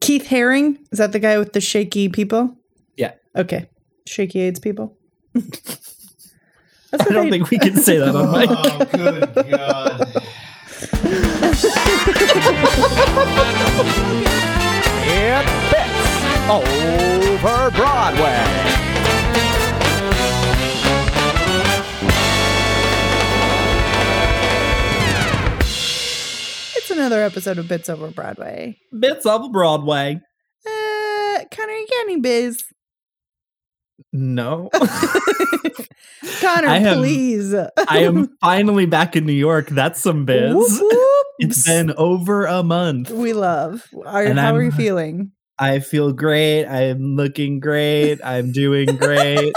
Keith Haring is that the guy with the shaky people? Yeah. Okay. Shaky AIDS people. I don't think we can say that on mic. Oh, good God. It fits over Broadway. Another episode of Bits Over Broadway. Bits of Broadway. Uh, Connor, you got any biz? No. Connor, I am- please. I am finally back in New York. That's some biz. Whoop, whoop. It's been over a month. We love. Are, And how are you feeling? I feel great. I'm looking great. I'm doing great.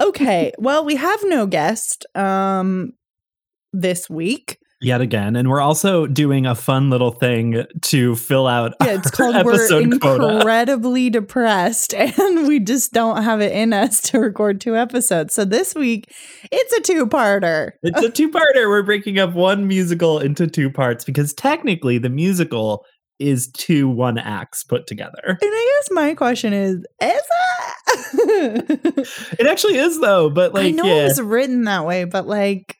Okay. Well, we have no guest um this week. Yet again. And we're also doing a fun little thing to fill out Yeah, it's called We're episode quota. Incredibly Depressed, and we just don't have it in us to record two episodes. So this week, it's a two-parter. It's a two-parter. We're breaking up one musical into two parts because technically the musical is two one acts put together. And I guess my question is, is it? It actually is though, but like I know yeah. it was written that way, but like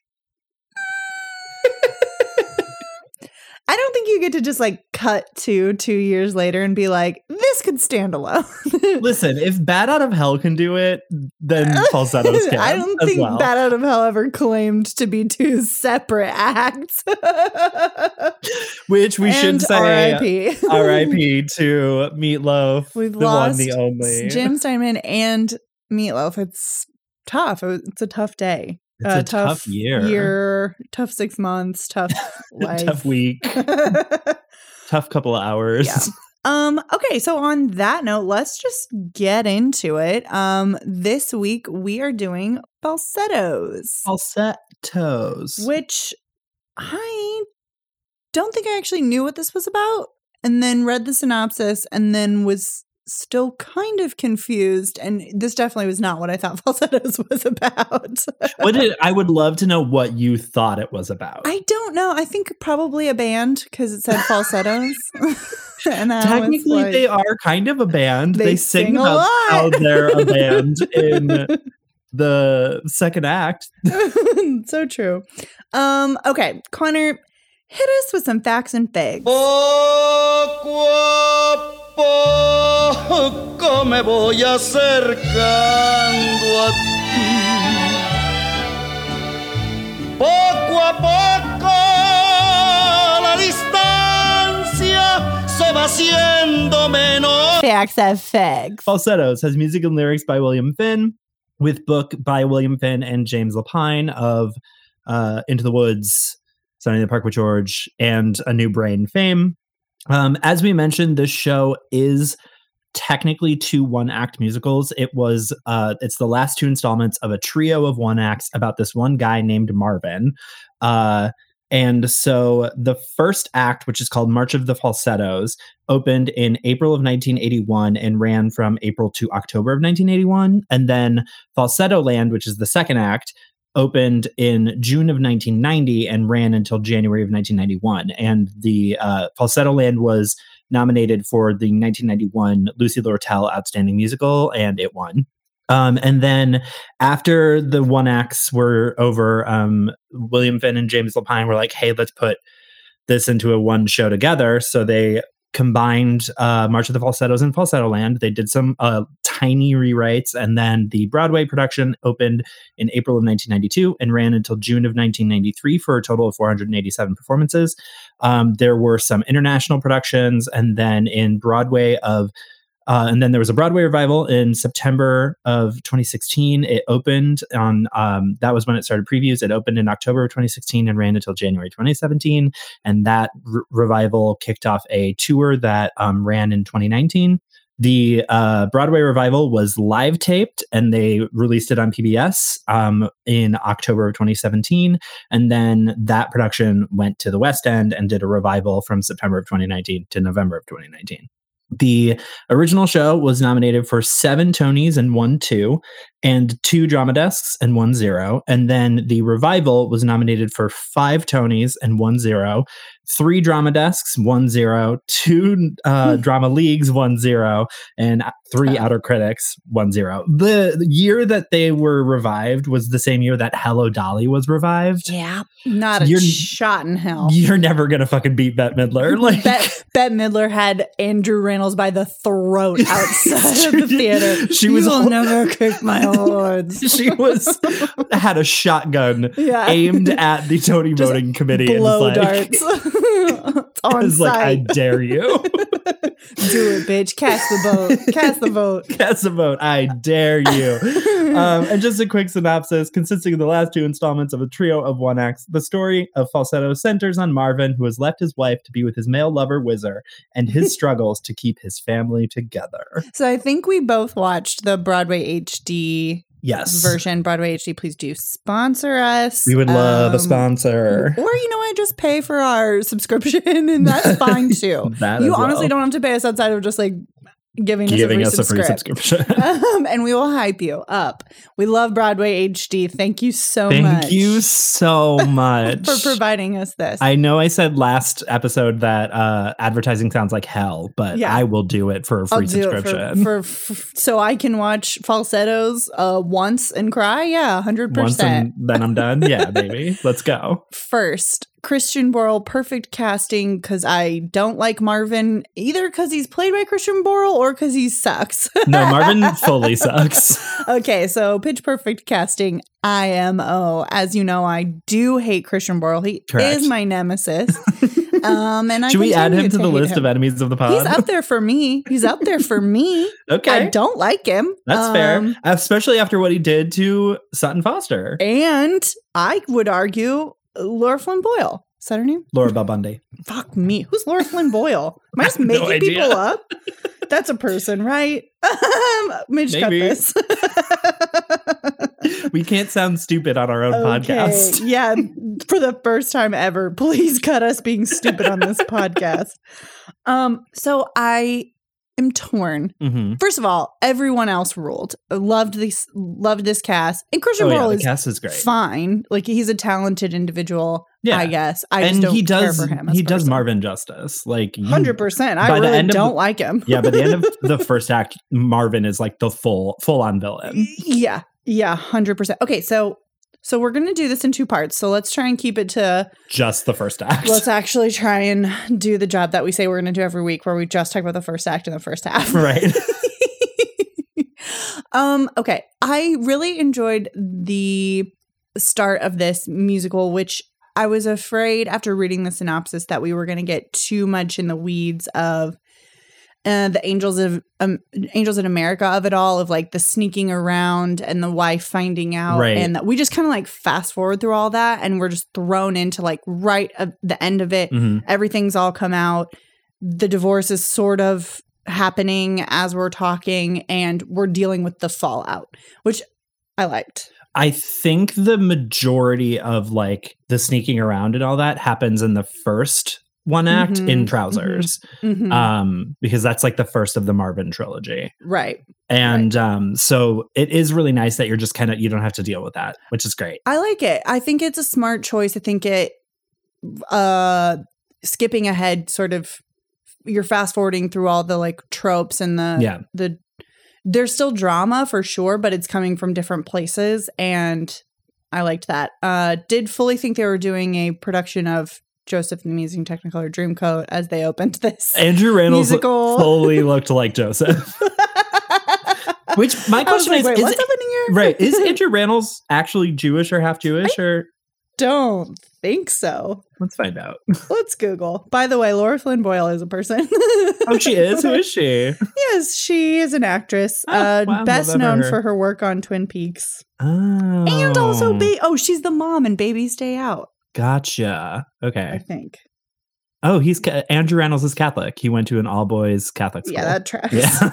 I don't think you get to just like cut to two years later and be like, this could stand alone. Listen, if Bat Out of Hell can do it, then falsettos can. I don't think well. Bat Out of Hell ever claimed to be two separate acts. Which we should And say R.I.P. R.I.P. to Meatloaf, We've the lost one, the only. Jim Steinman and Meatloaf. It's tough. It's a tough day. It's Uh, a tough, year, Year, tough six months, tough life. tough week, tough couple of hours. Yeah. Um, okay, so on that note, let's just get into it. Um, this week we are doing falsettos, Falsettos. which I don't think I actually knew what this was about, and then read the synopsis and then was still kind of confused. And this definitely was not what I thought falsettos was about. what did I would love to know what you thought it was about. I don't know. I think probably a band because it said falsettos. and I Technically, like- they are kind of a band. They, They sing, sing a about lot. how they're a band in the second act. so true. Um, okay, Connor, hit us with some facts and figs. Poco me voy acercando a ti. Poco a poco la distancia se va haciendo menor. Facts and figs. Falsettos has music and lyrics by William Finn, with book by William Finn and James Lapine of uh, Into the Woods, Sunday in the Park with George, and A New Brain fame. Um, as we mentioned, this show is technically two one act musicals. It was uh, it's the last two installments of a trio of one acts about this one guy named Marvin. Uh, and so the first act, which is called March of the Falsettos, opened in April of 1981 and ran from April to October of 1981. And then Falsetto Land, which is the second act, opened in June of 1990 and ran until January of 1991. And the uh, Falsetto Land was nominated for the 1991 Lucy Lortel Outstanding Musical, and it won. Um, and then after the one acts were over, um, William Finn and James Lapine were like, "Hey, let's put this into a one show together." So they combined uh, March of the Falsettos and Falsetto Land. They did some uh, tiny rewrites, and then the Broadway production opened in April of 1992 and ran until June of 1993 for a total of 487 performances. Um, there were some international productions, and then in Broadway of uh, and then there was a Broadway revival in September of 2016. It opened on, um, that was when it started previews. It opened in October of 2016 and ran until January 2017. And that re- revival kicked off a tour that um, ran in 2019. The uh, Broadway revival was live taped and they released it on PBS um, in October of 2017. And then that production went to the West End and did a revival from September of 2019 to November of 2019. The original show was nominated for seven Tonys and one two, and two drama desks and one zero. And then the revival was nominated for five Tonys and one zero, three drama desks, one zero, two uh, drama leagues, one zero, and three outer critics, one zero. The, the year that they were revived was the same year that Hello Dolly was revived. Yeah. Not a You're- shot in hell. You're never gonna fucking beat Bette Midler. Like Bet, Bette Midler had Andrew Rannells by the throat outside of the theater. She was hol- never kick my horns. she was had a shotgun Yeah. aimed at the Tony voting committee Blow and like, darts. it's on was like, I dare you. Do it, bitch. Cast the vote. Cast the vote. Cast the vote. I dare you. um, and just a quick synopsis consisting of the last two installments of a trio of one acts. The story of Falsetto centers on Marvin, who has left his wife to be with his male lover, Whizzer, and his struggles to keep his family together. so I think we both watched the Broadway HD Yes. version. Broadway HD, please do sponsor us. We would love a Um, sponsor. Or you know what, just pay for our subscription, and that's fine too. That you honestly well. don't have to pay us outside of just like giving, giving us us a free, a free subscription. um, and we will hype you up. We love Broadway HD. Thank you so Thank much. Thank you so much. for providing us this. I know I said last episode that uh, advertising sounds like hell, but Yeah. I will do it for a free subscription. for, for, f so I can watch falsettos uh, once and cry. Yeah, hundred Once percent. and then I'm done. Yeah, baby. Let's go. First, Christian Borle, perfect casting because I don't like Marvin either because he's played by Christian Borle or because he sucks. No, Marvin fully sucks. okay, so pitch perfect casting. IMO. As you know, I do hate Christian Borle. He Correct. is my nemesis. um, and I Should we add him to the list him. of enemies of the pod? He's up there for me. He's up there for me. okay. I don't like him. That's fair. Um, Especially after what he did to Sutton Foster. And I would argue Laura Flynn Boyle. Is that her name? Laura Bell Fuck me. Who's Laura Flynn Boyle? Am I just have no making people up? That's a person, right? Um, Midge, cut Maybe. this. We can't sound stupid on our own podcast. Yeah, for the first time ever, please cut us being stupid on this podcast. Um, so I am torn. Mhm. First of all, everyone else ruled. Loved this loved this cast. And Christian Oh, yeah, Borle is cast is great. fine. Like he's a talented individual, Yeah. I guess. I just and don't he does care for him. he a does. Marvin justice. Like Hundred percent. I really don't the- like him. Yeah, by the end of the first act, Marvin is like the full full on villain. yeah, yeah, hundred percent. Okay, so so we're gonna do this in two parts. So let's try and keep it to Just the first act. let's actually try and do the job that we say we're gonna do every week, where we just talk about the first act and the first half. right. um. Okay, I really enjoyed the start of this musical, which I was afraid after reading the synopsis that we were going to get too much in the weeds of uh, the angels of um, angels in America of it all, of like the sneaking around and the wife finding out, Right. and that we just kind of like fast forward through all that, and we're just thrown into like right at the end of it. Mhm. Everything's all come out. The divorce is sort of happening as we're talking, and we're dealing with the fallout, which I liked. I think the majority of like the sneaking around and all that happens in the first one act Mhm, in mhm. trousers. Mhm. Um, because that's like the first of the Marvin trilogy. right. And um, so it is really nice that you're just kind of you don't have to deal with that, which is great. I like it. I think it's a smart choice. I think it uh skipping ahead sort of you're fast forwarding through all the like tropes and the Yeah. the there's still drama for sure, but it's coming from different places and I liked that. Uh did fully think they were doing a production of Joseph and the Amazing Technicolor Dreamcoat as they opened this Andrew Rannells musical. fully looked like Joseph. Which my question like, is, Wait, is what's it- happening here? right? Is Andrew Rannells actually Jewish or half Jewish? Or Don't think so. let's find out. Let's Google. By the way, Laura Flynn Boyle is a person. Oh, she is. Who is she? Yes, she is an actress. Oh, uh, wow, best that for known her. for her work on Twin Peaks, Oh, and also ba- oh, she's the mom in Baby's Day Out. Gotcha. Okay. I think. Oh, he's ca- Andrew Rannells is Catholic. He went to an all boys Catholic school. Yeah, that tracks. Yeah.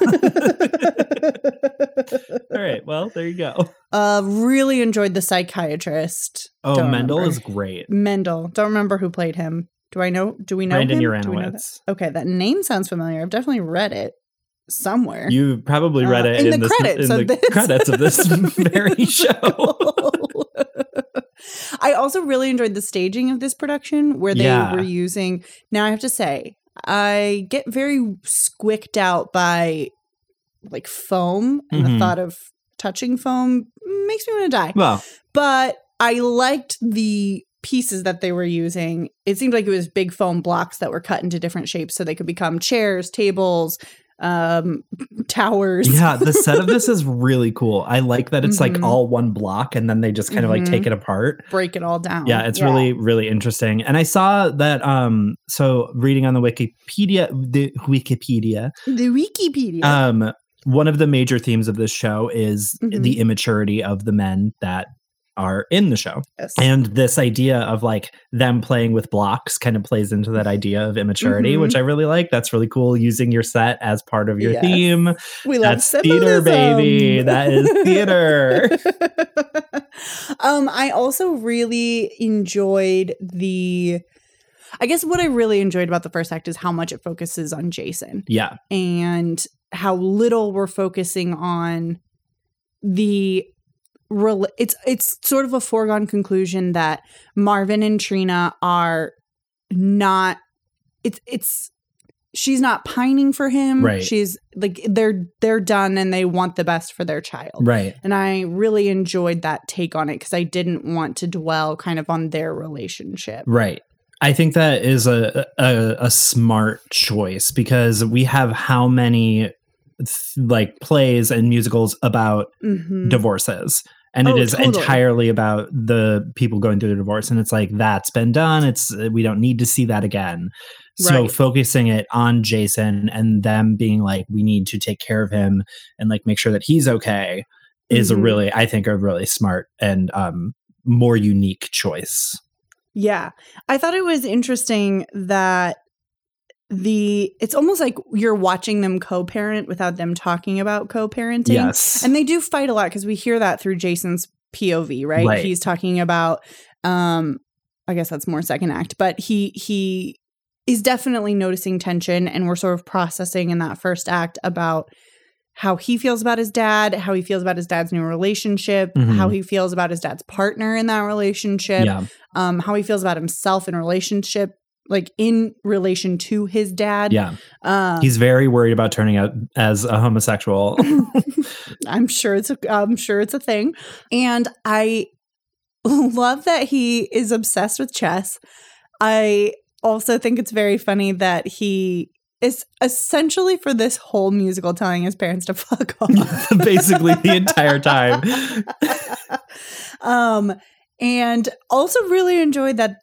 all right. Well, there you go. uh, really enjoyed the psychiatrist. Oh, Don't Mendel remember. is great. Mendel. Don't remember who played him. Do I know? Do we know Brandon him? Know that? Okay, that name sounds familiar. I've definitely read it somewhere. You probably read Uh, it in in, the this, credits in of the this credits of this very show. I also really enjoyed the staging of this production where they Yeah. were using. Now I have to say, I get very squicked out by like foam, and Mhm. the thought of touching foam makes me want to die. Well, But I liked the pieces that they were using. It seemed like it was big foam blocks that were cut into different shapes so they could become chairs, tables, um, towers. yeah, the set of this is really cool. I like that it's Mhm. like all one block and then they just kind of like Mhm. take it apart. break it all down. Yeah, it's really really interesting. And I saw that um so reading on the Wikipedia the Wikipedia the Wikipedia. um one of the major themes of this show is Mhm. the immaturity of the men that are in the show. Yes. And this idea of like them playing with blocks kind of plays into that idea of immaturity, Mhm. which I really like. That's really cool using your set as part of your Yes. theme. we love That's theater, baby. That is theater. um, I also really enjoyed the. I guess what I really enjoyed about the first act is how much it focuses on Jason yeah. and how little we're focusing on the. Rela- It's it's sort of a foregone conclusion that Marvin and Trina are not. It's it's she's not pining for him. Right. She's like they're they're done and they want the best for their child. Right. And I really enjoyed that take on it because I didn't want to dwell kind of on their relationship. Right. I think that is a, a a smart choice because we have how many th- like plays and musicals about Mhm. divorces and Oh, it is totally. entirely about the people going through the divorce and it's like that's been done it's we don't need to see that again so Right. focusing it on jason and them being like we need to take care of him and like make sure that he's okay is a Mhm. really i think a really smart and um more unique choice Yeah. I thought it was interesting that the it's almost like you're watching them co-parent without them talking about co-parenting. yes And they do fight a lot because we hear that through Jason's POV, right? Right. He's talking about um I guess that's more second act, but he he is definitely noticing tension and we're sort of processing in that first act about how he feels about his dad, how he feels about his dad's new relationship, Mhm. how he feels about his dad's partner in that relationship, yeah um, how he feels about himself in relationship, like in relation to his dad. yeah. Um, he's very worried about turning out as a homosexual. I'm sure it's a, I'm sure it's a thing, and I love that he is obsessed with chess. I also think it's very funny that he is essentially for this whole musical telling his parents to fuck off. Basically the entire time. Um and also really enjoyed that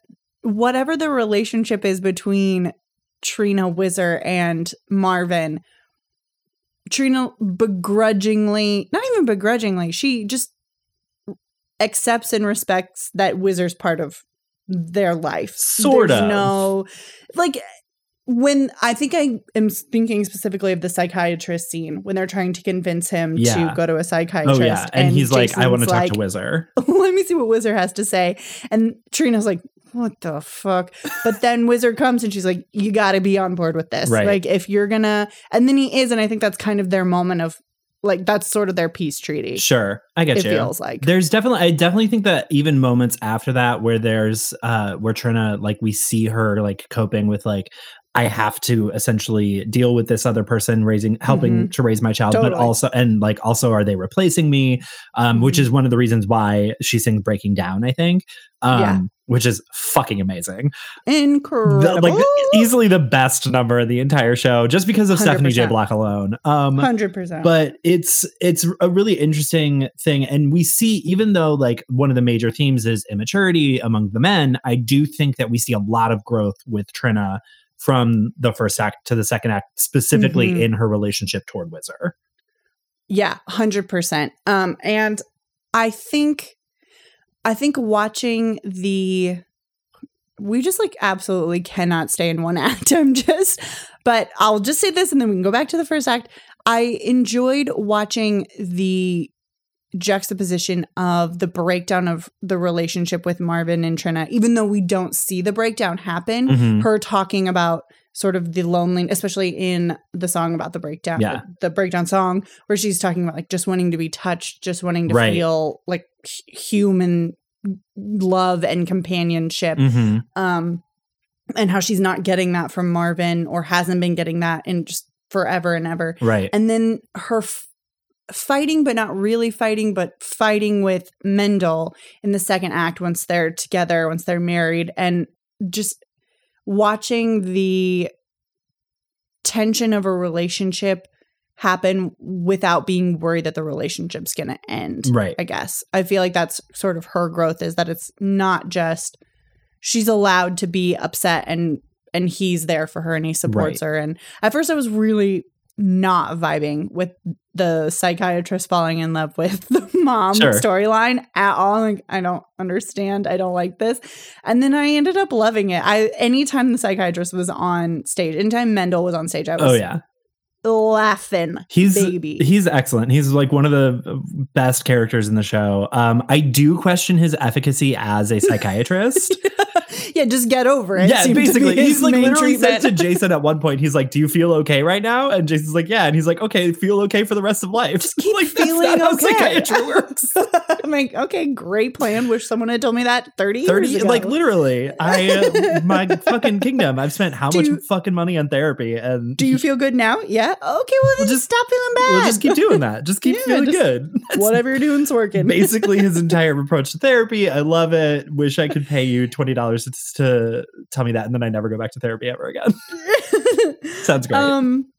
whatever the relationship is between Trina Whizzer and Marvin Trina begrudgingly not even begrudgingly she just accepts and respects that Whizzer's part of their life Sort There's of. no like when I think I am thinking specifically of the psychiatrist scene when they're trying to convince him Yeah. to go to a oh, psychiatrist. oh yeah and, he's like i want to talk like, to whizzer let me see what Whizzer has to say. And Trina's like, what the fuck? But then Whizzer comes and she's like, you got to be on board with this. Right. Like, if you're gonna, and then he is. And I think that's kind of their moment of like, that's sort of their peace treaty. sure i get It you feels like. There's definitely I definitely think that even moments after that where there's uh we're trying to like we see her like coping with like I have to essentially deal with this other person raising helping to raise my child but Mm-hmm. Also and like also are they replacing me um which Mhm. is one of the reasons why she sings breaking down I think um Yeah. Which is fucking amazing Incredible. The- like easily the best number of the entire show just because of Stephanie J 100%. Alone um 100%. but it's it's a really interesting thing and we see even though like one of the major themes is immaturity among the men i do think that we see a lot of growth with trina from the first act to the second act specifically Mhm. in her relationship toward whizzer Yeah, hundred percent. Um, and I think, I think watching the, we just like absolutely cannot stay in one act. I'm just, but I'll just say this, and then we can go back to the first act. I enjoyed watching the juxtaposition of the breakdown of the relationship with Marvin and Trina, even though we don't see the breakdown happen. Mhm. Her talking about sort of the lonely, especially in the song about the breakdown, Yeah. the breakdown song, where she's talking about like just wanting to be touched, just wanting to Right. feel like human love and companionship Mhm. um and how she's not getting that from Marvin or hasn't been getting that in just forever and ever Right. and then her f- fighting but not really fighting but fighting with Mendel in the second act once they're together once they're married and just watching the tension of a relationship happen without being worried that the relationship's going to end Right. I guess. I feel like that's sort of her growth is that it's not just she's allowed to be upset and and he's there for her and he supports her. And at first I was really not vibing with the psychiatrist falling in love with the mom Sure. storyline at all. Like I don't understand. I don't like this. And then I ended up loving it. I anytime the psychiatrist was on stage, anytime Mendel was on stage, I was Oh yeah. laughing. He's baby. he's excellent. He's like one of the best characters in the show. Um, I do question his efficacy as a psychiatrist. yeah, just get over it. yeah, basically, he's like literally said to Jason at one point, he's like, "Do you feel okay right now?" And Jason's like, "Yeah," and he's like, "Okay, feel okay for the rest of life." Just keep like, feeling that's not how okay. psychiatry works. I'm like, okay, great plan. Wish someone had told me that 30, Thirty, years ago. like literally, I uh, my fucking kingdom. I've spent how Do much you- fucking money on therapy, and Do you feel good now? Yeah. Okay, well then We'll just just- stop feeling bad. we'll just keep doing that. Just keep Yeah, feeling just- good. That's Whatever you're doing's working. basically his entire approach to therapy. I love it. Wish I could pay you twenty dollars to, to tell me that, and then I never go back to therapy ever again. Sounds great. Um,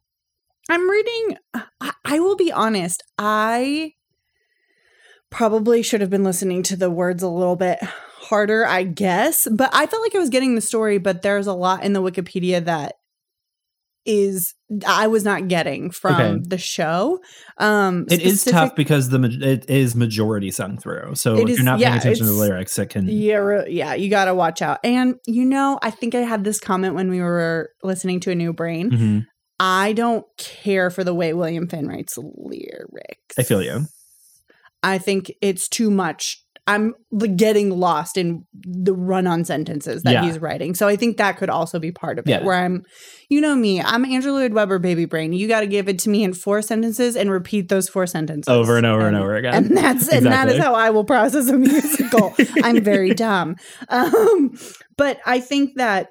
I'm reading. I, I will be honest. I probably should have been listening to the words a little bit harder, I guess. But I felt like I was getting the story. But there's a lot in the Wikipedia that is I was not getting from Okay. the show. Um, it is specific- tough because the it is majority sung through. So It if is- you're not paying yeah, attention to the lyrics, it can. Yeah, yeah, you got to watch out. And you know, I think I had this comment when we were listening to a new brain. Mhm. I don't care for the way William Finn writes lyrics. I feel you. I think it's too much. I'm like, getting lost in the run-on sentences that Yeah. he's writing. So I think that could also be part of Yeah. it. Where I'm, you know me, I'm Andrew Lloyd Webber, baby brain. You got to give it to me in four sentences and repeat those four sentences Over and over and over again. And that's and that is how I will process a musical. I'm very dumb. Um, but I think that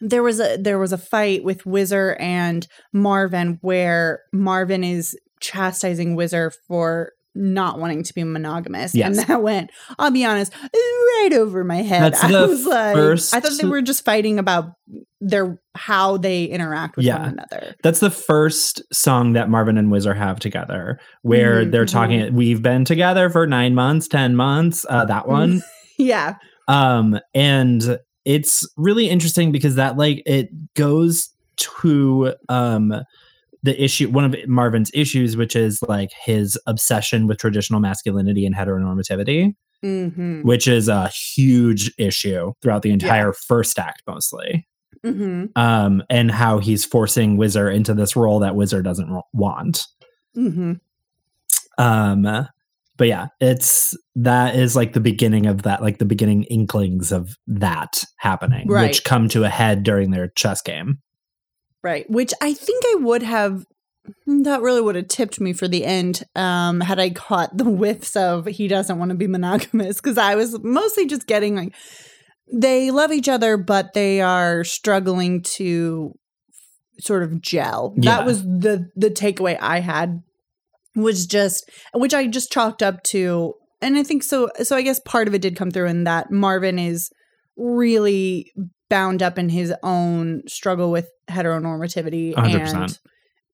there was a there was a fight with Whizzer and Marvin where Marvin is chastising Whizzer for not wanting to be monogamous. And that went, I'll be honest, right over my head. That's I the was like first- I thought they were just fighting about their how they interact with Yeah. one another. That's the first song that Marvin and Whizzer have together, where Mhm, they're talking. We've been together for nine months, ten months. Uh, that one, Yeah. um, and it's really interesting because that like it goes to um the issue one of Marvin's issues, which is like his obsession with traditional masculinity and heteronormativity, Mm-hmm. which is a huge issue throughout the entire first act, mostly. Mm-hmm. Um, and how he's forcing Whizzer into this role that Whizzer doesn't want. Mm-hmm. Um, but yeah, it's that is like the beginning of that, like the beginning inklings of that happening, Right. which come to a head during their chess game. Right. Which I think I would have hmm, that really would have tipped me for the end um had I caught the whiffs of he doesn't want to be monogamous because I was mostly just getting like they love each other but they are struggling to sort of gel. Yeah. That was the the takeaway I had was just which I just chalked up to and I think so so I guess part of it did come through in that Marvin is really bound up in his own struggle with heteronormativity 100%. and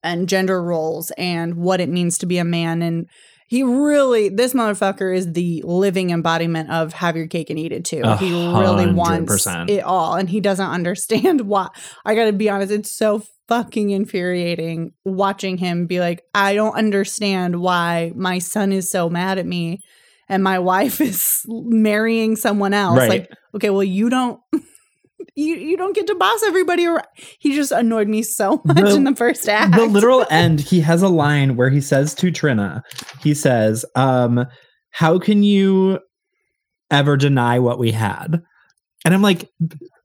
and gender roles and what it means to be a man and he really this motherfucker is the living embodiment of have your cake and eat it too. He really wants it all and he doesn't understand why. I got to be honest, it's so fucking infuriating watching him be like I don't understand why my son is so mad at me and my wife is marrying someone else. Right. Like okay, well you don't you you don't get to boss everybody around. He just annoyed me so much The- in the first act. The literal end, he has a line where he says to Trina, he says, um, how can you ever deny what we had? And I'm like,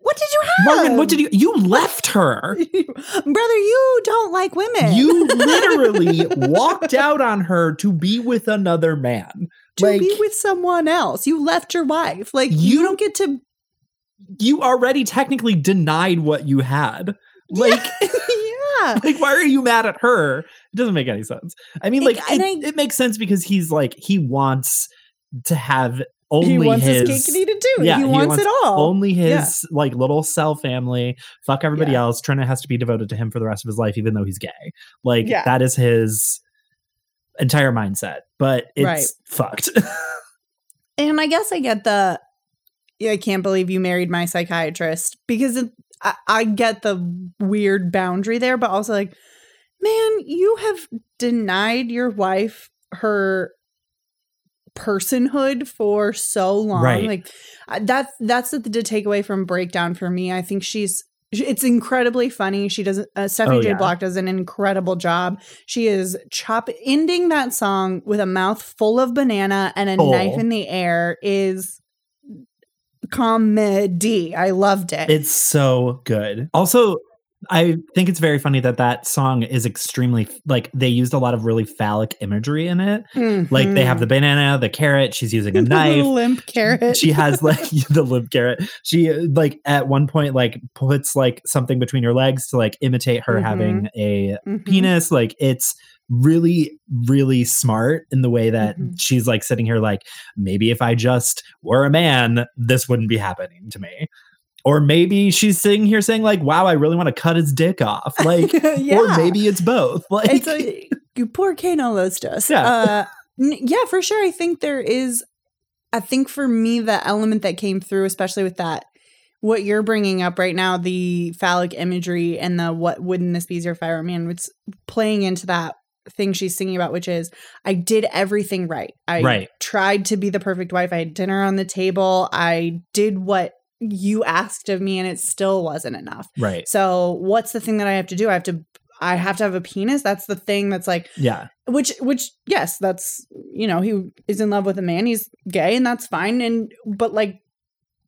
What did you have? Marvin, what did you you left her? Brother, you don't like women. You literally walked out on her to be with another man. to Like- be with someone else. You left your wife. Like you, You- don't get to You already technically denied what you had. Like, Yeah. like why are you mad at her? It doesn't make any sense. I mean, Like, it, I- it makes sense because he's like he wants to have only he wants his, his, cake and eat it too. yeah, he, he wants, wants it all. only his Yeah. like little cell family. Fuck everybody Yeah. else. Trina has to be devoted to him for the rest of his life, even though he's gay. Like Yeah. that is his entire mindset. But it's Right. fucked. And I guess I get the I can't believe you married my psychiatrist because it, I, I get the weird boundary there, but also like, man, you have denied your wife her personhood for so long. Right. Like that's that's the, the takeaway from Breakdown for me. I think she's it's incredibly funny. She does uh, Stephanie Oh, J. yeah. Block does an incredible job. She is chop ending that song with a mouth full of banana and a Full. knife in the air is comedy. I loved it. It's so good. Also, I think it's very funny that that song is extremely like they used a lot of really phallic imagery in it. Like they have the banana, the carrot. She's using a Mm-hmm. The knife. limp carrot. She has like the limp carrot. She like at one point like puts like something between her legs to like imitate her Mhm. having a Mhm. penis. Like it's really, really smart in the way that Mhm. she's like sitting here like maybe if I just were a man, this wouldn't be happening to me. Or maybe she's sitting here saying like, "Wow, I really want to cut his dick off." Like, yeah. or maybe it's both. Like, it's a, you poor Kano Lostos. Yeah. Uh, n- yeah, for sure. I think there is. I think for me, the element that came through, especially with that, what you're bringing up right now, the phallic imagery and the what wouldn't this be easier if I were a man, playing into that thing she's singing about, which is I did everything right. I Right. tried to be the perfect wife. I had dinner on the table. I did what you asked of me, and it still wasn't enough. right? So what's the thing that I have to do? I have to I have to have a penis. That's the thing that's like Yeah, which which yes, that's you know, he is in love with a man, he's gay and that's fine and but like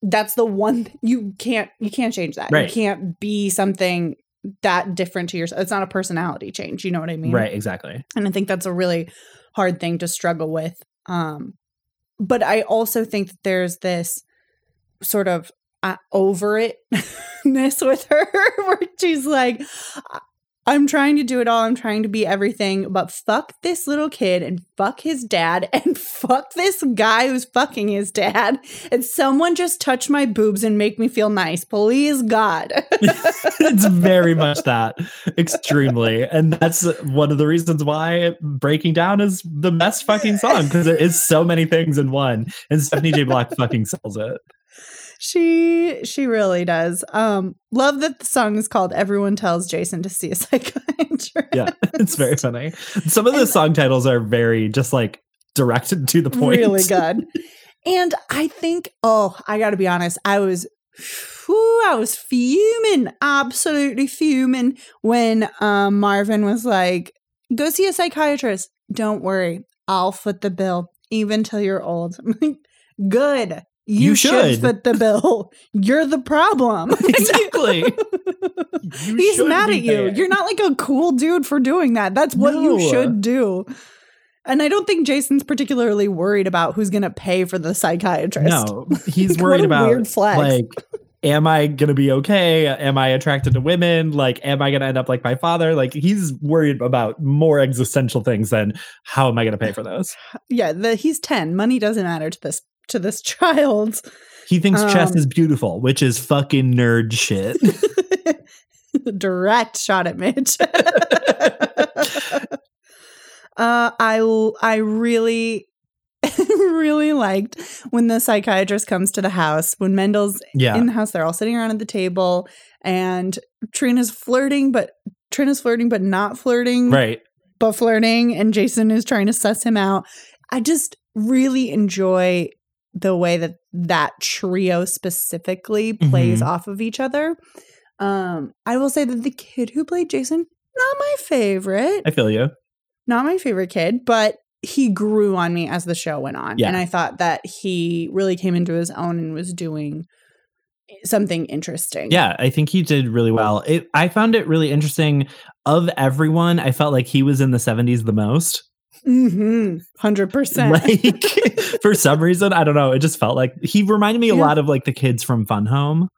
that's the one th- you can't you can't change that. Right. You can't be something that different to yourself. It's not a personality change, you know what I mean? right. Exactly. And I think that's a really hard thing to struggle with. Um, but I also think that there's this sort of uh, over itness with her where she's like, "I- I'm trying to do it all. I'm trying to be everything, but fuck this little kid and fuck his dad and fuck this guy who's fucking his dad. And someone just touch my boobs and make me feel nice. Please, God. it's very much that extremely and that's one of the reasons why breaking down is the best fucking song because it is so many things in one and stephanie j block fucking sells it She she really does. Um, love that the song is called "Everyone Tells Jason to See a Psychiatrist." yeah it's very funny some of the song titles are very just like directed to the point really good. And I think, oh, I got to be honest, I was, whew, I was fuming, absolutely fuming when um, Marvin was like, "Go see a psychiatrist. Don't worry, I'll foot the bill, even till you're old." I'm like, Good. You, You should. should. foot the bill. You're the problem. exactly He's mad at you. paying. You're not like a cool dude for doing that. That's what you should do. And I don't think Jason's particularly worried about who's going to pay for the psychiatrist. no he's What worried about weird flex. like am i gonna be okay am i attracted to women like am i gonna end up like my father like he's worried about more existential things than how am i gonna pay for those Yeah, the, he's 10. Money doesn't matter to this to this child. he thinks chess Um, is beautiful which is fucking nerd shit Direct shot at Mitch. uh, I I really really liked when the psychiatrist comes to the house when Mendel's yeah in the house. They're all sitting around at the table, and Trina's flirting, but Trina's flirting, but not flirting, right but flirting, and Jason is trying to suss him out. I just really enjoy the way that that trio specifically plays Mhm. off of each other. Um, I will say that the kid who played Jason, not my favorite, i feel you not my favorite kid, but he grew on me as the show went on. Yeah. And I thought that he really came into his own and was doing something interesting. Yeah, I think he did really well. It, I found it really interesting. Of everyone, I felt like he was in the 70s the most. Mm-hmm. Hundred percent. like for some reason i don't know it just felt like he reminded me a lot of like the kids from fun home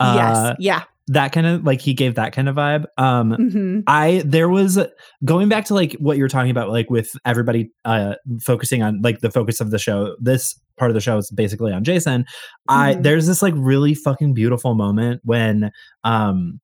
uh yes. Yeah. that kind of like he gave that kind of vibe um hmm I there was going back to like what you were talking about, like with everybody uh focusing on like the focus of the show. This part of the show is basically on Jason. I Mhm. there's this like really fucking beautiful moment when um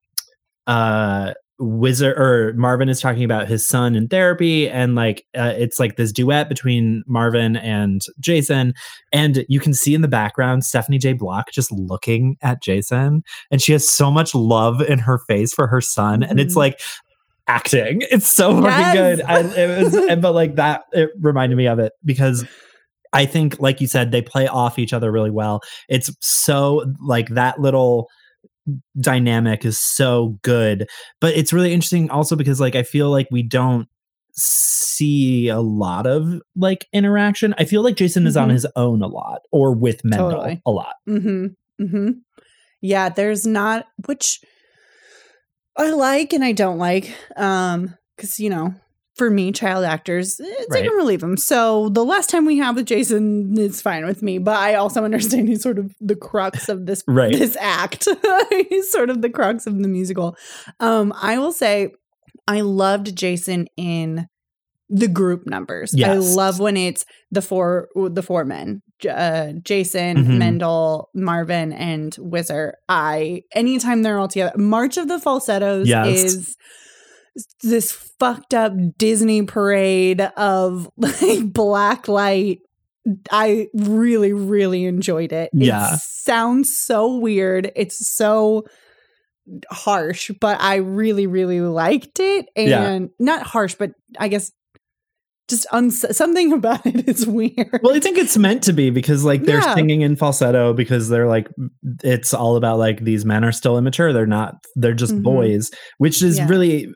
uh Whizzer or Marvin is talking about his son in therapy, and like uh, it's like this duet between Marvin and Jason, and you can see in the background Stephanie J. Block just looking at Jason, and she has so much love in her face for her son, and it's Mhm. like acting. It's so fucking Yes. good. I, it was, and, but like that, it reminded me of it because I think, like you said, they play off each other really well. It's so like that little dynamic is so good, but it's really interesting also because like I feel like we don't see a lot of like interaction. I feel like Jason is on Mhm. his own a lot or with Mendel Totally. a lot. hmm hmm Yeah, there's not which I like and I don't like. Um, because you know, for me, child actors, eh, take Right. them or leave them. So the last time we have with Jason, it's fine with me. But I also understand he's sort of the crux of this Right. this act. he's sort of the crux of the musical. Um, I will say I loved Jason in the group numbers. I love when it's the four the four men. Uh, Jason, Mhm. Mendel, Marvin, and Whizzer. I anytime they're all together. March of the Falsettos Yes. is this fucked up Disney parade of like black light. I really, really enjoyed it. Yeah. It sounds so weird. It's so harsh, but I really, really liked it. And Yeah. not harsh, but I guess just uns- something about it is weird. Well, I think it's meant to be because like they're Yeah. singing in falsetto because they're like it's all about like these men are still immature. They're not they're just Mhm. boys, which is Yeah. really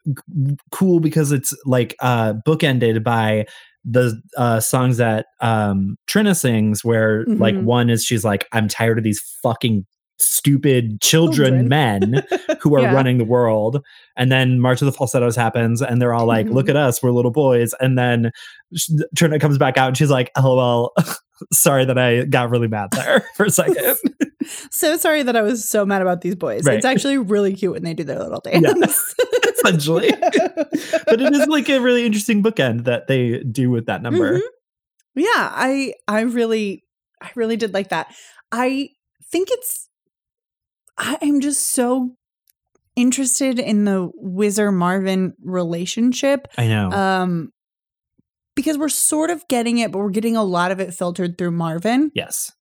cool because it's like uh bookended by the uh songs that um Trina sings where like Mhm. one is she's like I'm tired of these fucking stupid children, Children. men who are Yeah. running the world and then march of the falsettos happens and they're all like look Mhm. at us we're little boys and then Trina comes back out and she's like lol sorry that i got really mad there for a second so sorry that I was so mad about these boys. Right. It's actually really cute when they do their little dance. Essentially but it is like a really interesting bookend that they do with that number Mhm. Yeah, I I really I really did like that. I think it's I am just so interested in the Whizzer Marvin relationship. i know Um because we're sort of getting it, but we're getting a lot of it filtered through Marvin. yes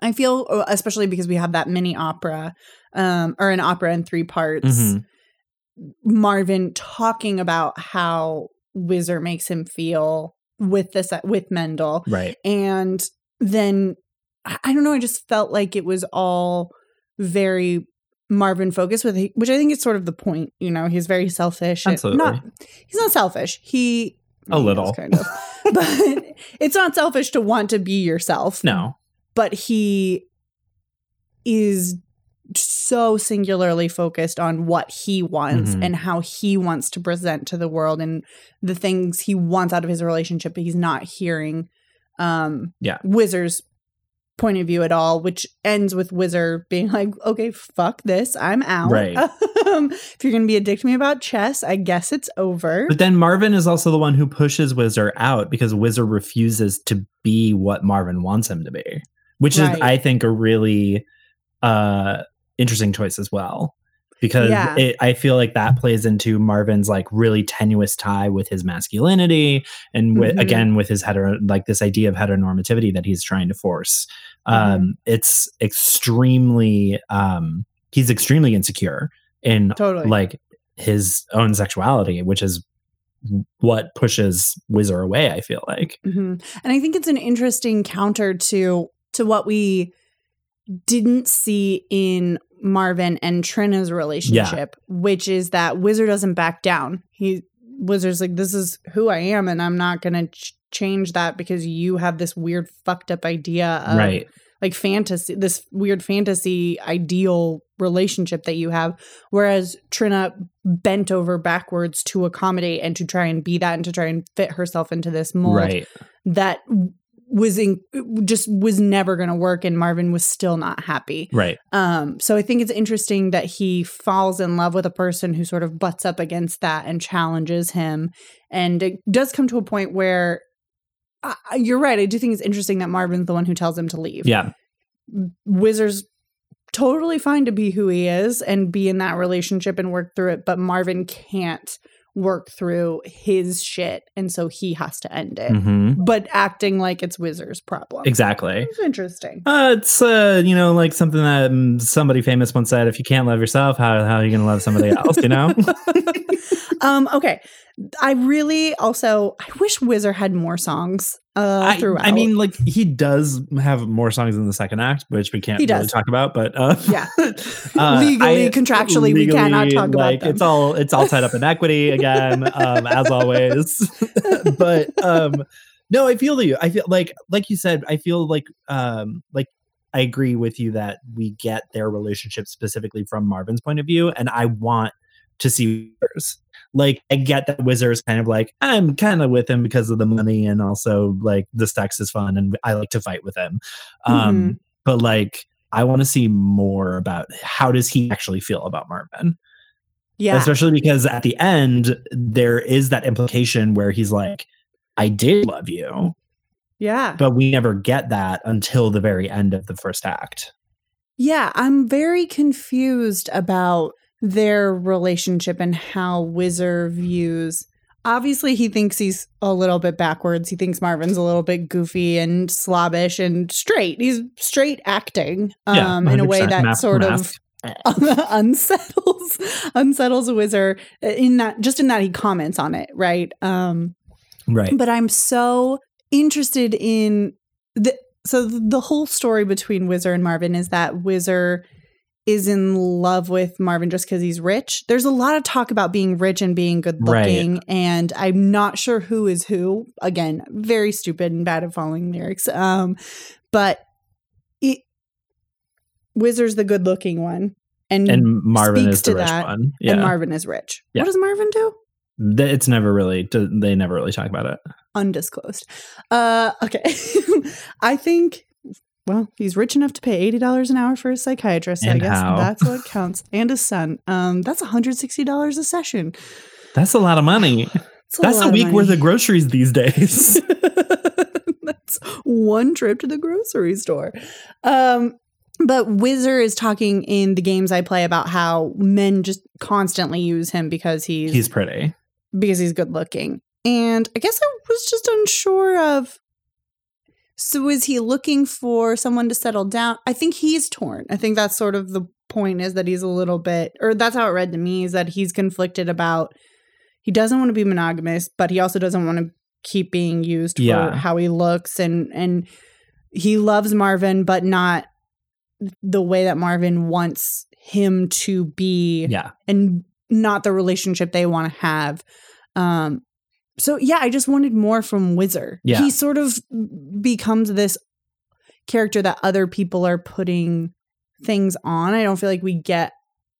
I feel uh, especially because we have that mini opera um or an opera in three parts. Mhm. Marvin talking about how Whizzer makes him feel with this with Mendel right and then I don't know. I just felt like it was all very Marvin focused with which I think is sort of the point. You know, he's very selfish. Absolutely. Not he's not selfish. He A little. kind of, but it's not selfish to want to be yourself. no but he is so singularly focused on what he wants Mhm. and how he wants to present to the world and the things he wants out of his relationship but he's not hearing um Yeah. Whizzer's point of view at all which ends with Whizzer being like okay fuck this I'm out Right. um, if you're gonna be a dick to me about chess I guess it's over but then marvin is also the one who pushes whizzer out because whizzer refuses to be what marvin wants him to be which Right. is i think a really uh interesting choice as well because Yeah. it, i feel like that plays into marvin's like really tenuous tie with his masculinity and with Mhm. again with his hetero like this idea of heteronormativity that he's trying to force Mm-hmm. um it's extremely um he's extremely insecure in Totally. like his own sexuality which is what pushes whizzer away i feel like hmm And I think it's an interesting counter to to what we didn't see in Marvin and Trina's relationship, which is that Whizzer doesn't back down. He Whizzer's like, "This is who I am, and I'm not going to ch- change that because you have this weird fucked up idea of right like fantasy, this weird fantasy ideal relationship that you have. Whereas Trina bent over backwards to accommodate and to try and be that and to try and fit herself into this mold Right. that was in, just was never going to work. And Marvin was still not happy. Right. Um, so I think it's interesting that he falls in love with a person who sort of butts up against that and challenges him. And it does come to a point where uh, you're right. I do think it's interesting that Marvin's the one who tells him to leave. Yeah. Whizzer's totally fine to be who he is and be in that relationship and work through it, but Marvin can't work through his shit. And so he has to end it. hmm But acting like it's Whizzer's problem. Exactly. It's interesting. Uh, it's uh, you know, like something that um, somebody famous once said: "If you can't love yourself, how how are you going to love somebody else?" You know. um okay i really also i wish Whizzer had more songs uh I, I mean, like he does have more songs in the second act, which we can't really talk about. But uh, Yeah. uh, Legally, contractually, we cannot talk about like, them. It's all it's all tied up in equity again, um, as always. but um, no, I feel you. I feel like like you said. I feel like um, like I agree with you that we get their relationship specifically from Marvin's point of view, and I want to see yours. Like I get that Whizzer's kind of like I'm kind of with him because of the money and also like the stacks is fun and I like to fight with him. Um but like I want to see more about how does he actually feel about Marvin? yeah Especially because at the end there is that implication where he's like I did love you, yeah but we never get that until the very end of the first act. yeah i'm very confused about their relationship and how Whizzer views obviously he thinks he's a little bit backwards he thinks marvin's a little bit goofy and slobbish and straight he's straight acting Yeah, um in a way that Mask- sort mask. of unsettles unsettles a Whizzer in that just in that he comments on it right um Right. but i'm so interested in the so the whole story between Whizzer and marvin is that Whizzer is in love with marvin just because he's rich there's a lot of talk about being rich and being good Right. looking and i'm not sure who is who again very stupid and bad at following lyrics um but it Whizzer's the good looking one and, And Marvin speaks is the to rich that, one. Yeah. and marvin is rich Yeah. what does marvin do it's never really they never really talk about it. undisclosed. Uh, okay. I think, well, he's rich enough to pay $80 an hour for a psychiatrist. so I guess how? that's what counts. And his son. Um, that's $160 a session. That's a lot of money. It's That's a week worth of groceries these days. That's one trip to the grocery store. Um, but Whizzer is talking in the games I play about how men just constantly use him because he's, He's pretty. because he's good looking. And I guess I was just unsure of so is he looking for someone to settle down? I think he's torn. I think that's sort of the point is that he's a little bit or that's how it read to me is that he's conflicted about he doesn't want to be monogamous, but he also doesn't want to keep being used Yeah. for how he looks and and he loves Marvin but not the way that Marvin wants him to be Yeah. and not the relationship they want to have. Um so yeah, I just wanted more from Whizzer. Yeah. He sort of becomes this character that other people are putting things on. I don't feel like we get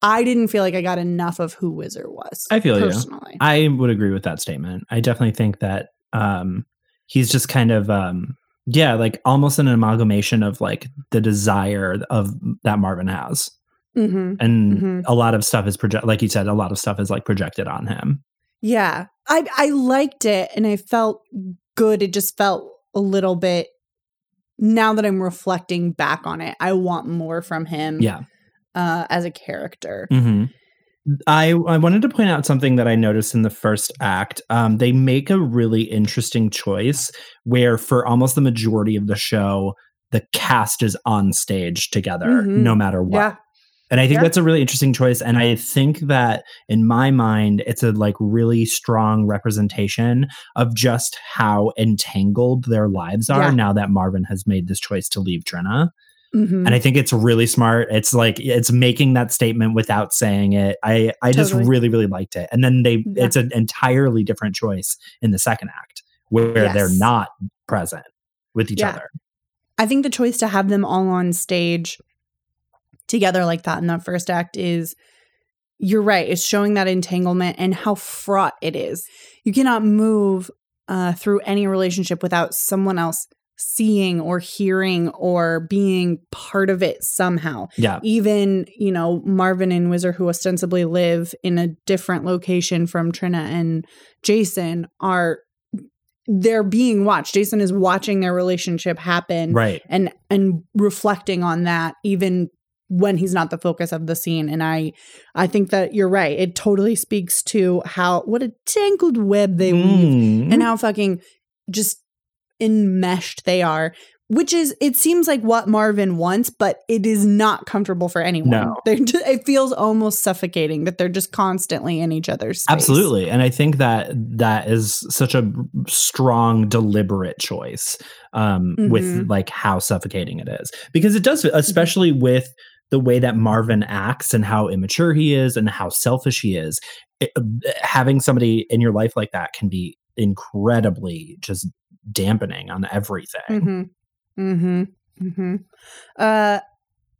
I didn't feel like I got enough of who Whizzer was. I feel you. I would agree with that statement. I definitely think that um he's just kind of um yeah, like almost an amalgamation of like the desire of that Marvin has. Mhm. And Mhm. a lot of stuff is project like you said, a lot of stuff is like projected on him. Yeah. I I liked it and I felt good. It just felt a little bit now that I'm reflecting back on it, I want more from him Yeah. uh as a character. hmm I I wanted to point out something that I noticed in the first act. Um, they make a really interesting choice where, for almost the majority of the show, the cast is on stage together, Mhm. no matter what. Yeah. And I think Yeah. that's a really interesting choice. And I think that in my mind, it's a like really strong representation of just how entangled their lives are Yeah. now that Marvin has made this choice to leave Trina. Mhm. And I think it's really smart. It's like it's making that statement without saying it. I I just really really liked it. And then they Yeah. it's an entirely different choice in the second act where they're not present with each other. I think the choice to have them all on stage together like that in that first act is you're right. It's showing that entanglement and how fraught it is. You cannot move uh, through any relationship without someone else seeing or hearing or being part of it somehow. Yeah. Even, you know, Marvin and Whizzer, who ostensibly live in a different location from Trina and Jason, are they're being watched. Jason is watching their relationship happen Right. and and reflecting on that even when he's not the focus of the scene and i i think that you're right it totally speaks to how what a tangled web they weave Mm. and how fucking just enmeshed they are which is it seems like what marvin wants but it is not comfortable for anyone No. Just, it feels almost suffocating that they're just constantly in each other's space. Absolutely. And I think that that is such a strong, deliberate choice um, with Mhm. like how suffocating it is. Because it does, especially with the way that Marvin acts and how immature he is and how selfish he is. It, having somebody in your life like that can be incredibly just dampening on everything. Mm-hmm. Mm-hmm. Mm-hmm. Uh,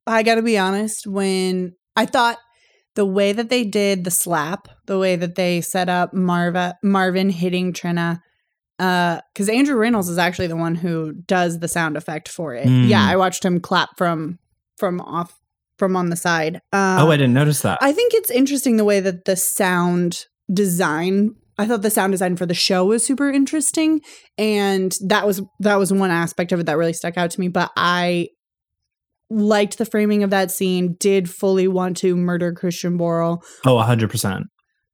I got to be honest. When I thought the way that they did the slap, the way that they set up Marva Marvin hitting Trina, uh, because Andrew Rannells is actually the one who does the sound effect for it. Mm. Yeah, I watched him clap from from off from on the side. Uh, oh, I didn't notice that. I think it's interesting the way that the sound design I thought the sound design for the show was super interesting and that was that was one aspect of it that really stuck out to me but I liked the framing of that scene did fully want to murder Christian Borle. oh, 100%.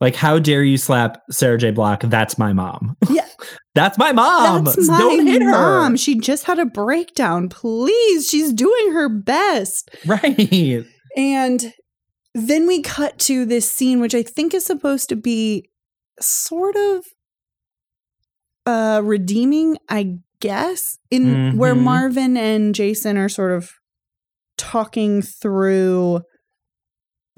Like, how dare you slap Sarah J. Block? That's my mom. Yeah. That's my mom. That's my Don't hit her. mom. She just had a breakdown. Please, she's doing her best. Right. And then we cut to this scene, which I think is supposed to be sort of uh redeeming, I guess, in where Mhm. Marvin and Jason are sort of talking through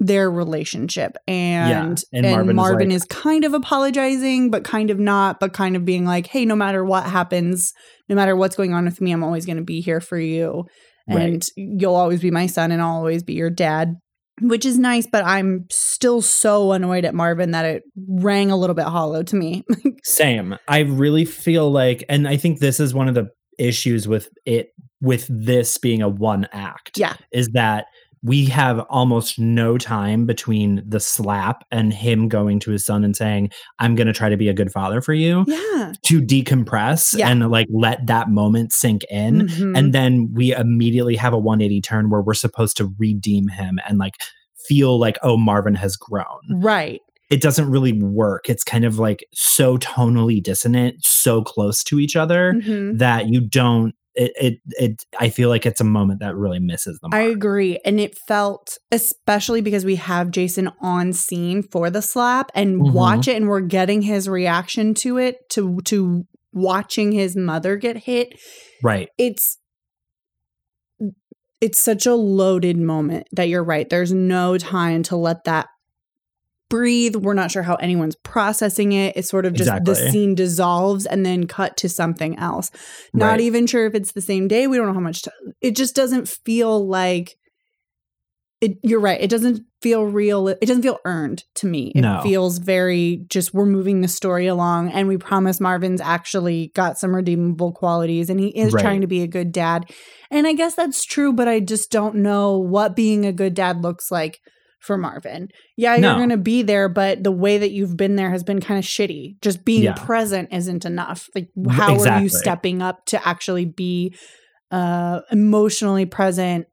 their relationship and and and, Marvin is like- is kind of apologizing but kind of not but kind of being like hey no matter what happens no matter what's going on with me I'm always going to be here for you Right. and you'll always be my son and I'll always be your dad which is nice but I'm still so annoyed at Marvin that it rang a little bit hollow to me Same. I really feel like, and I think this is one of the issues with it, with this being a one act. yeah Is that we have almost no time between the slap and him going to his son and saying, I'm going to try to be a good father for you yeah to decompress Yeah. and like let that moment sink in. Mhm. And then we immediately have a 180 turn where we're supposed to redeem him and like feel like, oh, Marvin has grown. right It doesn't really work. It's kind of like so tonally dissonant, so close to each other Mhm. that you don't. It, it it I feel like it's a moment that really misses the mark. I agree. And it felt, especially because we have Jason on scene for the slap and Mhm. watch it and we're getting his reaction to it, to to watching his mother get hit. right. It's it's such a loaded moment that you're right. There's no time to let that breathe. We're not sure how anyone's processing it. It's sort of just the scene dissolves and then cut to something else. Not Right. even sure if it's the same day. We don't know how much. T- it just doesn't feel like. It, you're right. It doesn't feel real. It doesn't feel earned to me. It No. feels very just we're moving the story along, and we promise Marvin's actually got some redeemable qualities, and he is Right. trying to be a good dad. And I guess that's true, but I just don't know what being a good dad looks like for Marvin. Yeah, you're going to be there, but the way that you've been there has been kind of shitty. Just being Yeah. present isn't enough. Like, how are you stepping up to actually be uh, emotionally present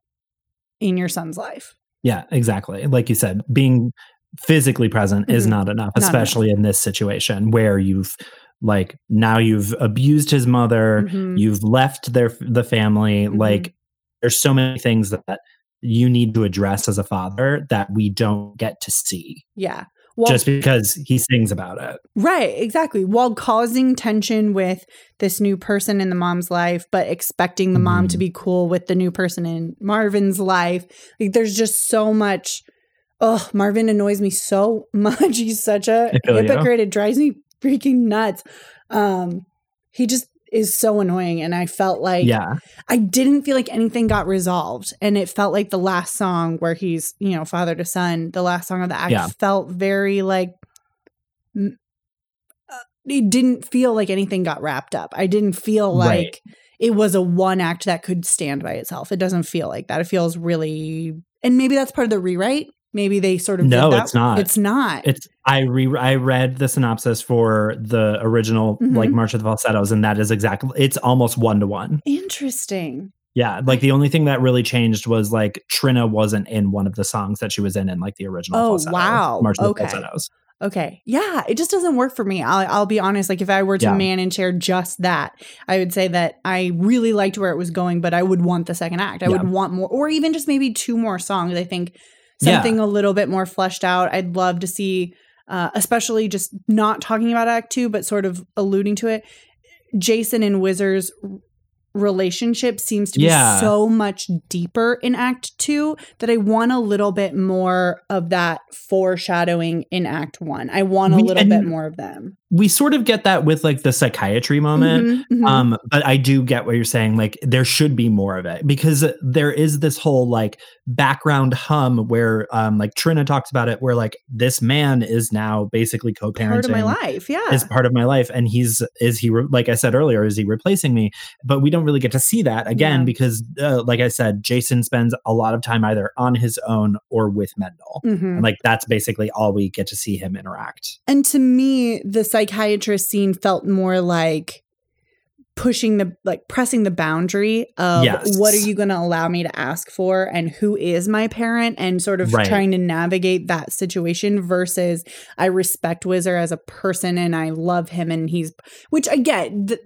in your son's life? Yeah, exactly. Like you said, being physically present is Mhm. not enough, Not especially in this situation where you've like now you've abused his mother, Mhm. you've left their the family. Mhm. Like there's so many things that you need to address as a father that we don't get to see Yeah. Well, just because he sings about it. Right, exactly. While causing tension with this new person in the mom's life, but expecting the mom to Mhm. be cool with the new person in Marvin's life. Like there's just so much oh, Marvin annoys me so much. He's such a feel you. hypocrite. It drives me freaking nuts. Um he just is so annoying and I felt like yeah. I didn't feel like anything got resolved. And it felt like the last song where he's, you know, father to son, the last song of the act Yeah. felt very like, m- uh, it didn't feel like anything got wrapped up. I didn't feel like Right. it was a one act that could stand by itself. It doesn't feel like that. It feels really, and maybe that's part of the rewrite. Maybe they sort of No, it's not. It's not. It's I re I read the synopsis for the original like Mhm. March of the Falsettos, and that is exactly it's almost one to one. Interesting. Yeah, like the only thing that really changed was like Trina wasn't in one of the songs that she was in in like the original. Oh, falsetto, wow. March of Okay. the Falsettos. Okay. Yeah, it just doesn't work for me. I'll, I'll be honest. Like, if I were to Yeah. man and share just that, I would say that I really liked where it was going, but I would want the second act. I Yeah. would want more, or even just maybe two more songs. I think Yeah. something a little bit more fleshed out. I'd love to see, uh, especially just not talking about Act Two, but sort of alluding to it. Jason and Whizzer's relationship seems to be Yeah. so much deeper in act 2 that I want a little bit more of that foreshadowing in act 1. I want a We- little bit more of them. We sort of get that with like the psychiatry moment. Mhm, mhm. Um, but I do get what you're saying. Like, there should be more of it because there is this whole like background hum where, um, like Trina talks about it, where like this man is now basically co-parenting part of my life. Yeah. is part of my life, and he's is he re- like I said earlier, is he replacing me? But we don't really get to see that again Yeah. because, uh, like I said, Jason spends a lot of time either on his own or with Mendel. Mhm. And like that's basically all we get to see him interact. And to me, the psychiatrist scene felt more like pushing the like pressing the boundary of Yes. what are you going to allow me to ask for and who is my parent and sort of Right. trying to navigate that situation versus I respect Whizzer as a person and I love him and he's which I get th-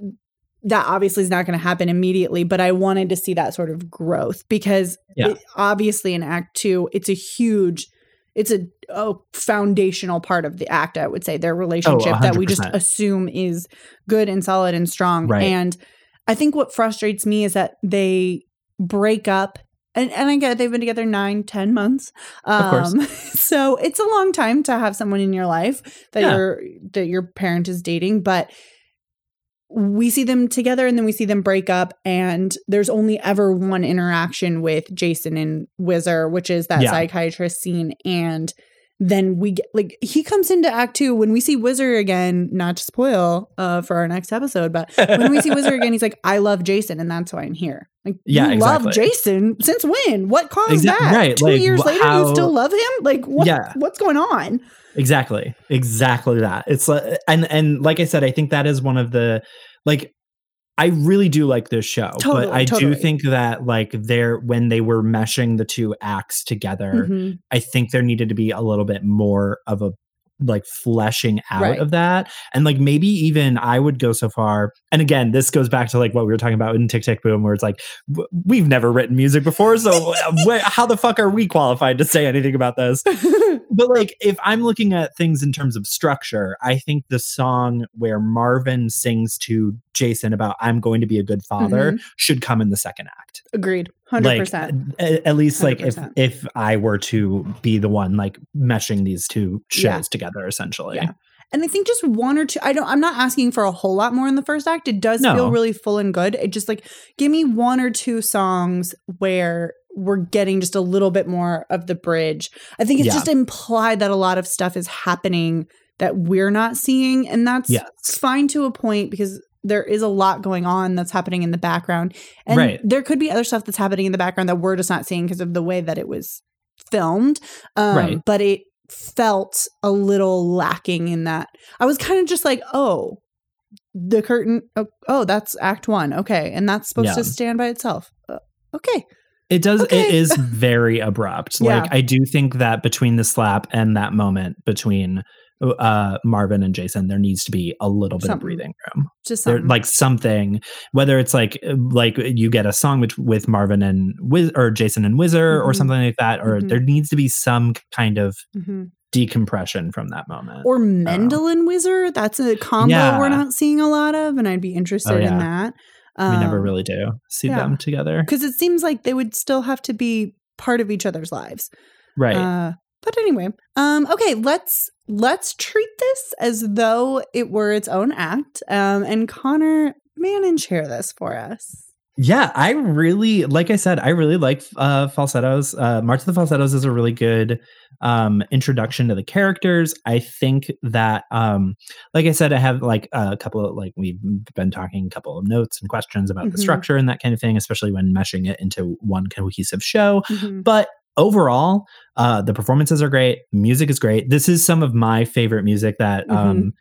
that obviously is not going to happen immediately but I wanted to see that sort of growth because Yeah. it- obviously in act 2 it's a huge it's a, a foundational part of the act i would say their relationship that we just assume is good and solid and strong Right. and i think what frustrates me is that they break up and, and I get it, they've been together nine, ten months. Um, so it's a long time to have someone in your life that Yeah. your that your parent is dating, but we see them together and then we see them break up and there's only ever one interaction with Jason and Whizzer, which is that Yeah. psychiatrist scene and then we get like he comes into act 2 when we see Whizzer again, not to spoil uh for our next episode, but when we see Whizzer again, he's like, I love Jason, and that's why I'm here. Like, Yeah, you love. Jason since when? What caused Exact- that? right, Two like, years later, how- you still love him? Like, what? Yeah. What's going on? Exactly. Exactly that. It's like and and like I said, I think that is one of the like I really do like this show, Totally, but I totally. do think that like there when they were meshing the two acts together, Mhm. I think there needed to be a little bit more of a like fleshing out Right. of that. And like maybe even I would go so far. And again, this goes back to like what we were talking about in Tick Tick Boom, where it's like, w- we've never written music before. So uh, wh- how the fuck are we qualified to say anything about this? but like if I'm looking at things in terms of structure, I think the song where Marvin sings to Jason about I'm going to be a good father mm-hmm. should come in the second act. Agreed. 100%. Like a- at, least like if 100%. if I were to be the one like meshing these two shows Yeah. together essentially. Yeah. And I think just one or two. I don't. I'm not asking for a whole lot more in the first act. It does No. feel really full and good. It just like give me one or two songs where we're getting just a little bit more of the bridge. I think it's Yeah. just implied that a lot of stuff is happening that we're not seeing, and that's Yes. fine to a point because there is a lot going on that's happening in the background, and Right. there could be other stuff that's happening in the background that we're just not seeing because of the way that it was filmed. Um, Right. But it felt a little lacking in that. I was kind of just like, oh, the curtain. Oh, oh, that's Act One. Okay, and that's supposed Yeah. to stand by itself. Uh, okay, It does Okay. it is very abrupt. Yeah. Like I do think that between the slap and that moment between uh Marvin and Jason there needs to be a little bit Something. of breathing room. just there, like something whether it's like uh, like you get a song with, with marvin and Wiz, or jason and Whizzer or Mhm. something like that or Mhm. there needs to be some kind of Mhm. decompression from that moment or Mendel and Whizzer. That's a combo Yeah. we're not seeing a lot of, and I'd be interested yeah. in that. we never Um, really do see yeah. them together because it seems like they would still have to be part of each other's lives. right Uh, but anyway, um, okay, let's let's treat this as though it were its own act. Um, and Connor, man and share this for us. Yeah, I really like I said, I really like uh falsettos. Uh March of the Falsettos is a really good um introduction to the characters. I think that um like I said, I have like a couple of like we've been talking a couple of notes and questions about the Mhm. structure and that kind of thing, especially when meshing it into one cohesive show. Mhm. But overall, uh the performances are great, music is great. This is some of my favorite music that Mhm. um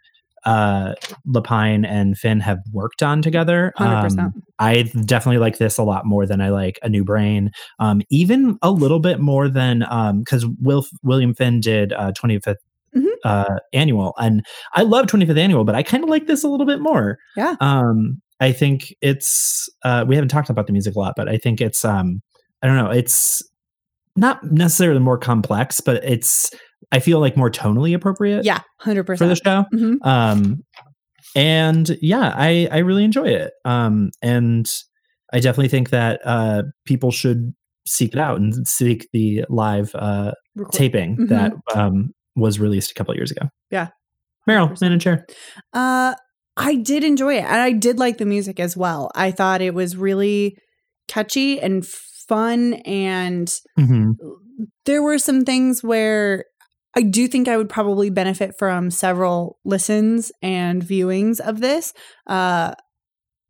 uh Lapine and Finn have worked on together. 100%. Um, I definitely like this a lot more than I like A New Brain. Um, even a little bit more than um because Will William Finn did uh 25th Mhm. uh annual and I love 25th annual, but I kind of like this a little bit more. Yeah. Um I think it's uh we haven't talked about the music a lot, but I think it's um I don't know, it's not necessarily more complex, but it's I feel like more tonally appropriate Yeah, 100%. for the show Mhm. um and yeah i i really enjoy it um and i definitely think that uh people should seek it out and seek the live uh taping Mhm. that um was released a couple of years ago Yeah. meryl 100%. man and chair Uh, I did enjoy it, and I did like the music as well. I thought it was really catchy and fun, and mm-hmm. there were some things where I do think I would probably benefit from several listens and viewings of this. Uh,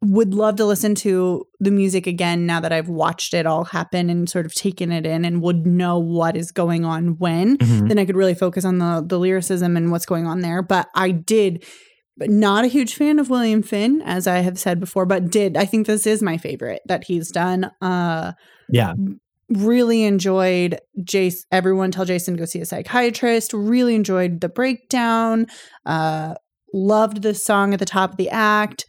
would love to listen to the music again now that I've watched it all happen and sort of taken it in and would know what is going on when. Mm-hmm. Then I could really focus on the the lyricism and what's going on there. But I did but not a huge fan of William Finn, as I have said before, but did I think this is my favorite that he's done. Uh yeah really enjoyed Jace everyone tell Jason to go see a psychiatrist. Really enjoyed the breakdown. Uh loved the song at the top of the act.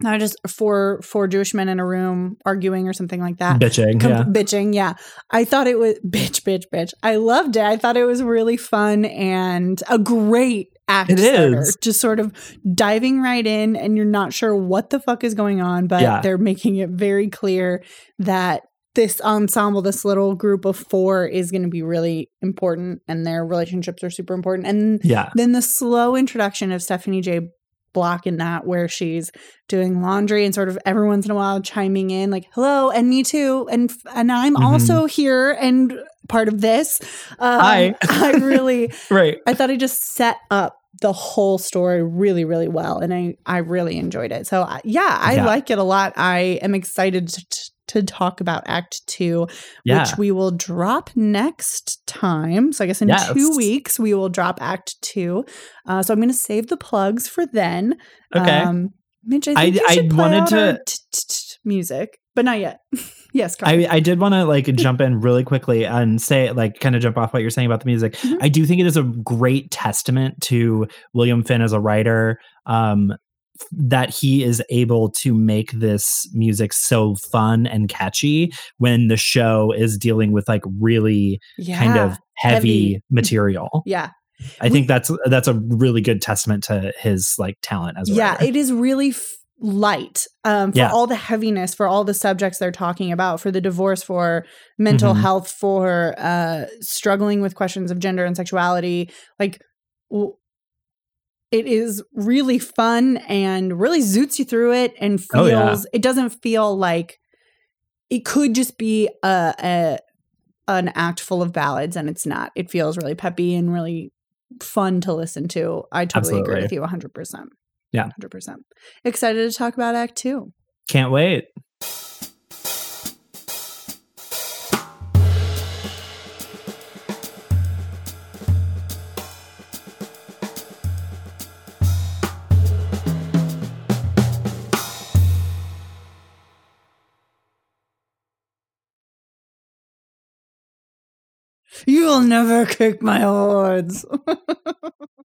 Not just four four Jewish men in a room arguing or something like that. bitching Com- yeah bitching yeah i thought it was bitch bitch bitch i loved it i thought it was really fun and a great act It starter. is. just sort of diving right in and you're not sure what the fuck is going on but Yeah. they're making it very clear that this ensemble this little group of four is going to be really important and their relationships are super important and yeah then the slow introduction of Stephanie J. Block in that, where she's doing laundry and sort of every once in a while chiming in, like "Hello" and "Me too," and and I'm Mhm. also here and part of this. Um, Hi. I really, right I thought it just set up the whole story really, really well, and I I really enjoyed it. So yeah, I Yeah. like it a lot. I am excited to. To talk about Act Two, yeah which we will drop next time. So I guess in Yes. two weeks we will drop Act Two. Uh, so I'm going to save the plugs for then. okay Um, Mitch, I I- I wanted to- t- t- t- music, but not yet. yes, I, I did want to like jump in really quickly and say like kind of jump off what you're saying about the music. Mhm. I do think it is a great testament to William Finn as a writer um that he is able to make this music so fun and catchy when the show is dealing with like really yeah. kind of heavy, heavy. material. yeah. I think that's that's a really good testament to his like talent as a yeah writer. it is really f- light um, for Yeah. all the heaviness for all the subjects they're talking about for the divorce for mental Mhm. health for uh, struggling with questions of gender and sexuality like w- it is really fun and really zoots you through it and feels Oh, yeah. it doesn't feel like it could just be a, a an act full of ballads and it's not it feels really peppy and really fun to listen to i totally agree with you 100% Yeah. 100% excited to talk about act 2 Can't wait. You'll never kick my horns